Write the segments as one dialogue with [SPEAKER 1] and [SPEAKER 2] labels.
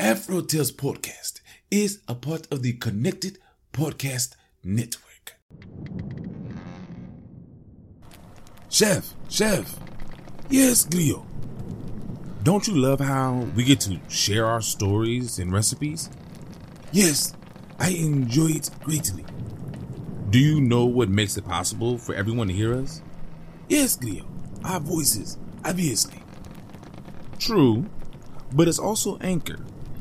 [SPEAKER 1] Afro Tales Podcast is a part of the Connected Podcast Network. Chef, Chef. Yes, Glio. Don't you love how we get to share our stories and recipes? Yes, I enjoy it greatly. Do you know what makes it possible for everyone to hear us? Yes, Glio. Our voices, obviously. True, but it's also Anchor,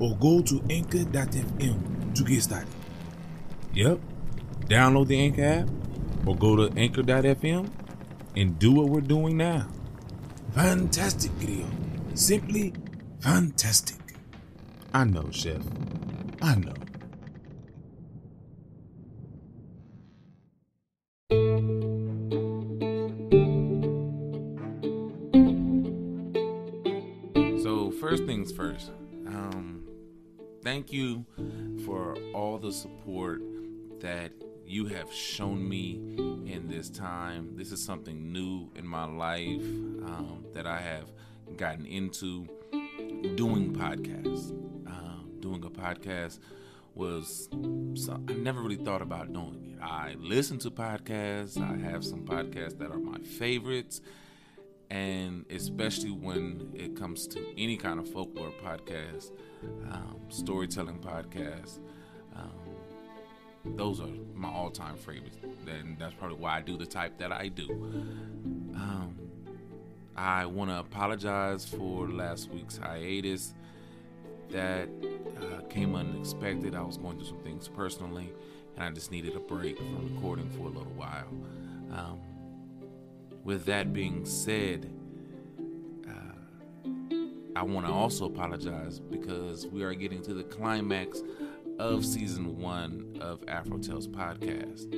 [SPEAKER 1] or go to anchor.fm to get started. Yep. Download the Anchor app or go to anchor.fm and do what we're doing now. Fantastic, Grio. Simply fantastic. I know, Chef. I know. So, first things first, thank you for all the support that you have shown me in this time. This is something new in my life um, that I have gotten into doing podcasts. Um, doing a podcast was so, I never really thought about doing it. I listen to podcasts. I have some podcasts that are my favorites, and especially when it comes to any kind of folklore podcast, um, storytelling podcast. Um, those are my all-time favorites, and that's probably why I do the type that I do. Um, I want to apologize for last week's hiatus. That uh, came unexpected. I was going through some things personally, and I just needed a break from recording for a little while. With that being said, uh, I want to also apologize because we are getting to the climax of season one of Afro Tales podcast.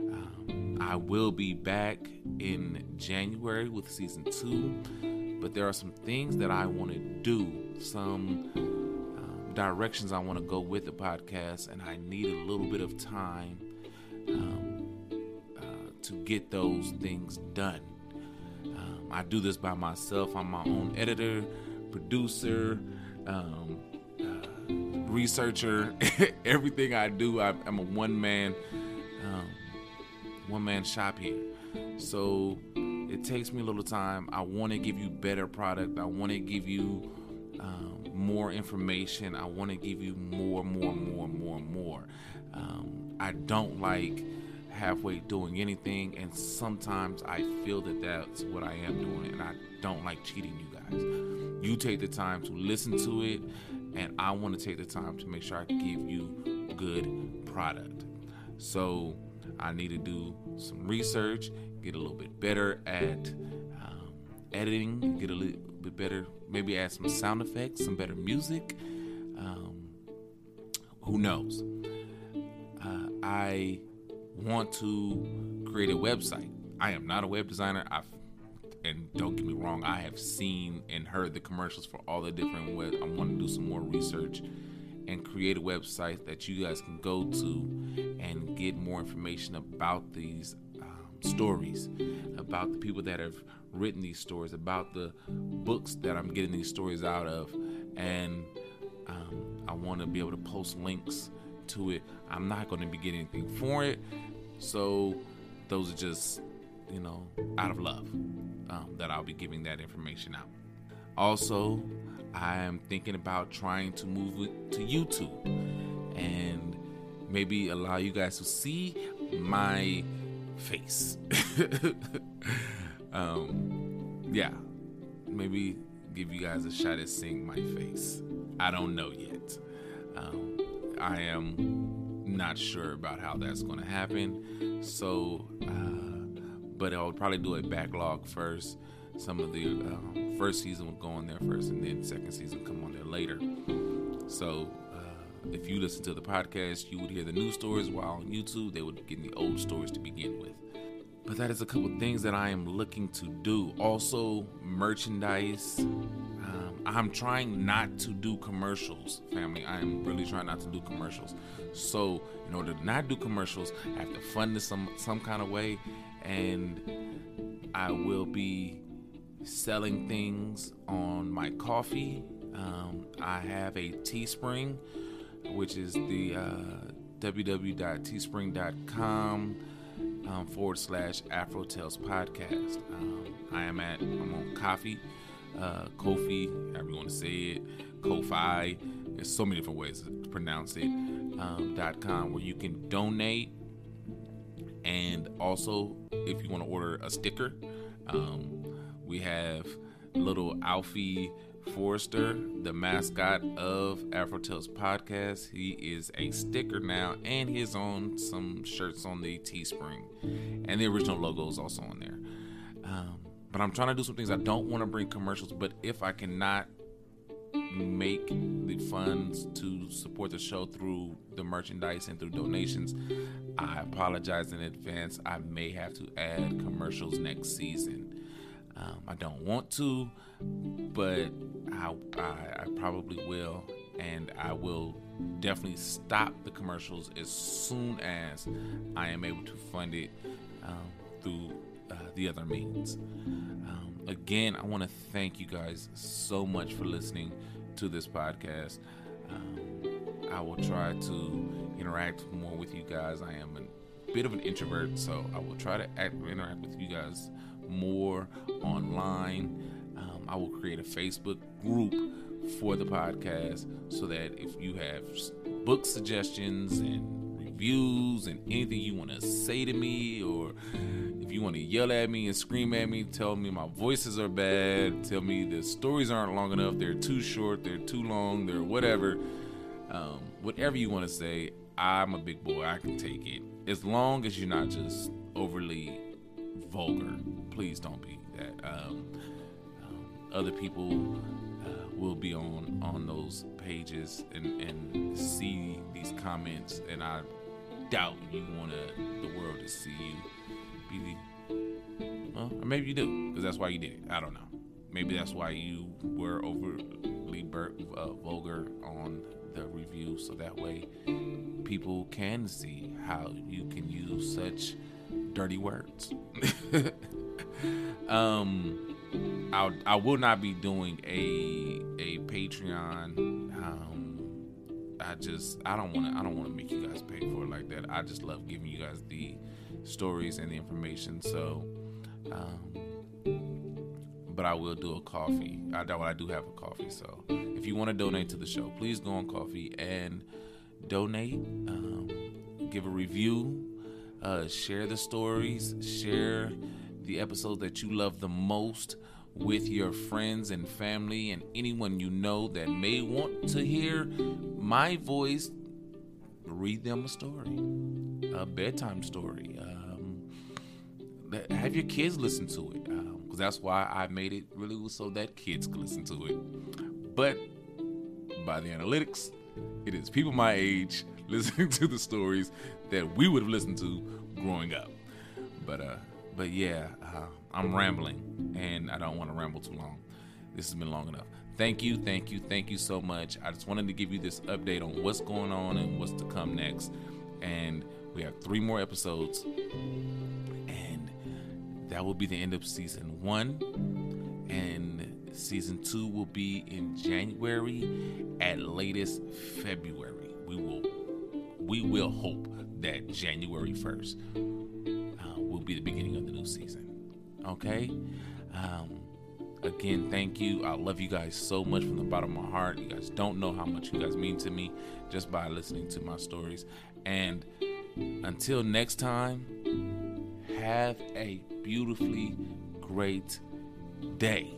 [SPEAKER 1] Um, I will be back in January with season two, but there are some things that I want to do, some um, directions I want to go with the podcast, and I need a little bit of time um, to get those things done. Um, I do this by myself. I'm my own editor, producer, um, uh, researcher. Everything I do, I, am a one man, um, one man shop here. So it takes me a little time. I want to give you better product. I want to give you um, more information. I want to give you more, more, more, more, more. Um, I don't like halfway doing anything, and sometimes I feel that that's what I am doing, and I don't like cheating you guys. You take the time to listen to it, and I want to take the time to make sure I give you good product. So I need to do some research, get a little bit better at um, editing, get a little bit better, maybe add some sound effects, some better music. Um, who knows? Uh, I want to create a website. I am not a web designer. I've and don't get me wrong, I have seen and heard the commercials for all the different web. I want to do some more research and create a website that you guys can go to and get more information about these um, stories, about the people that have written these stories, about the books that I'm getting these stories out of, and um, I want to be able to post links to it. I'm not going to be getting anything for it, so those are just you know out of love um, that I'll be giving that information out. Also, I am thinking about trying to move it to YouTube and maybe allow you guys to see my face. um, yeah, maybe give you guys a shot at seeing my face. I don't know yet. Um, I am not sure about how that's going to happen. So, uh, but I'll probably do a backlog first. Some of the um, first season will go on there first, and then second season come on there later. So uh, if you listen to the podcast, you would hear the new stories, while on YouTube, they would get the old stories to begin with. But that is a couple things that I am looking to do. Also, merchandise. I'm trying not to do commercials, family. I am really trying not to do commercials. So, in order to not do commercials, I have to fund this some some kind of way, and I will be selling things on my Ko-fi. Um, I have a Teespring, which is the uh, www.teespring.com um, forward slash Afro Tales podcast. Um, I am at I'm on Coffee, uh, Kofi, however you want to say it, Ko-fi. There's so many different ways to pronounce it. Um, dot com where you can donate, and also if you want to order a sticker, um, we have little Alfie Forrester, the mascot of Afro Tales podcast. He is a sticker now, and he's on some shirts on the Teespring, and the original logo is also on there. Um, but I'm trying to do some things. I don't want to bring commercials, but if I cannot make the funds to support the show through the merchandise and through donations, I apologize in advance. I may have to add commercials next season. Um, I don't want to, but I, I, I probably will, and I will definitely stop the commercials as soon as I am able to fund it um, through uh, the other means. Um, again, I want to thank you guys so much for listening to this podcast. Um, I will try to interact more with you guys. I am a bit of an introvert, so I will try to act, interact with you guys more online. Um, I will create a Facebook group for the podcast so that if you have book suggestions and reviews and anything you want to say to me or if you want to yell at me and scream at me tell me my voices are bad tell me the stories aren't long enough they're too short they're too long they're whatever um, whatever you want to say i'm a big boy i can take it as long as you're not just overly vulgar please don't be that. Um, um, other people uh, will be on on those pages and, and see these comments, and I doubt you want the world to see you be. Well, or maybe you do, because that's why you did it. I don't know. Maybe that's why you were overly bur- uh, vulgar on the review, so that way people can see how you can use such dirty words. um, I I will not be doing a a Patreon. Um, I just I don't want to I don't want to make you guys pay for it like that. I just love giving you guys the stories and the information. So, um, but I will do a Ko-fi. I, I do have a Ko-fi. So if you want to donate to the show, please go on Ko-fi and donate. Um, give a review. Uh, share the stories. Share the episodes that you love the most with your friends and family and anyone you know that may want to hear my voice read them a story, a bedtime story. Um, have your kids listen to it because um, that's why I made it really so that kids can listen to it. But by the analytics, it is people my age listening to the stories that we would have listened to growing up. But uh, but yeah, uh, I'm rambling and I don't want to ramble too long. This has been long enough. Thank you, thank you, thank you so much. I just wanted to give you this update on what's going on and what's to come next. And we have three more episodes, and that will be the end of season one. And season two will be in January, at latest February. We will we will hope that January first be the beginning of the new season. Okay? Um, again, thank you. I love you guys so much from the bottom of my heart. You guys don't know how much you guys mean to me just by listening to my stories. And until next time, have a beautifully great day.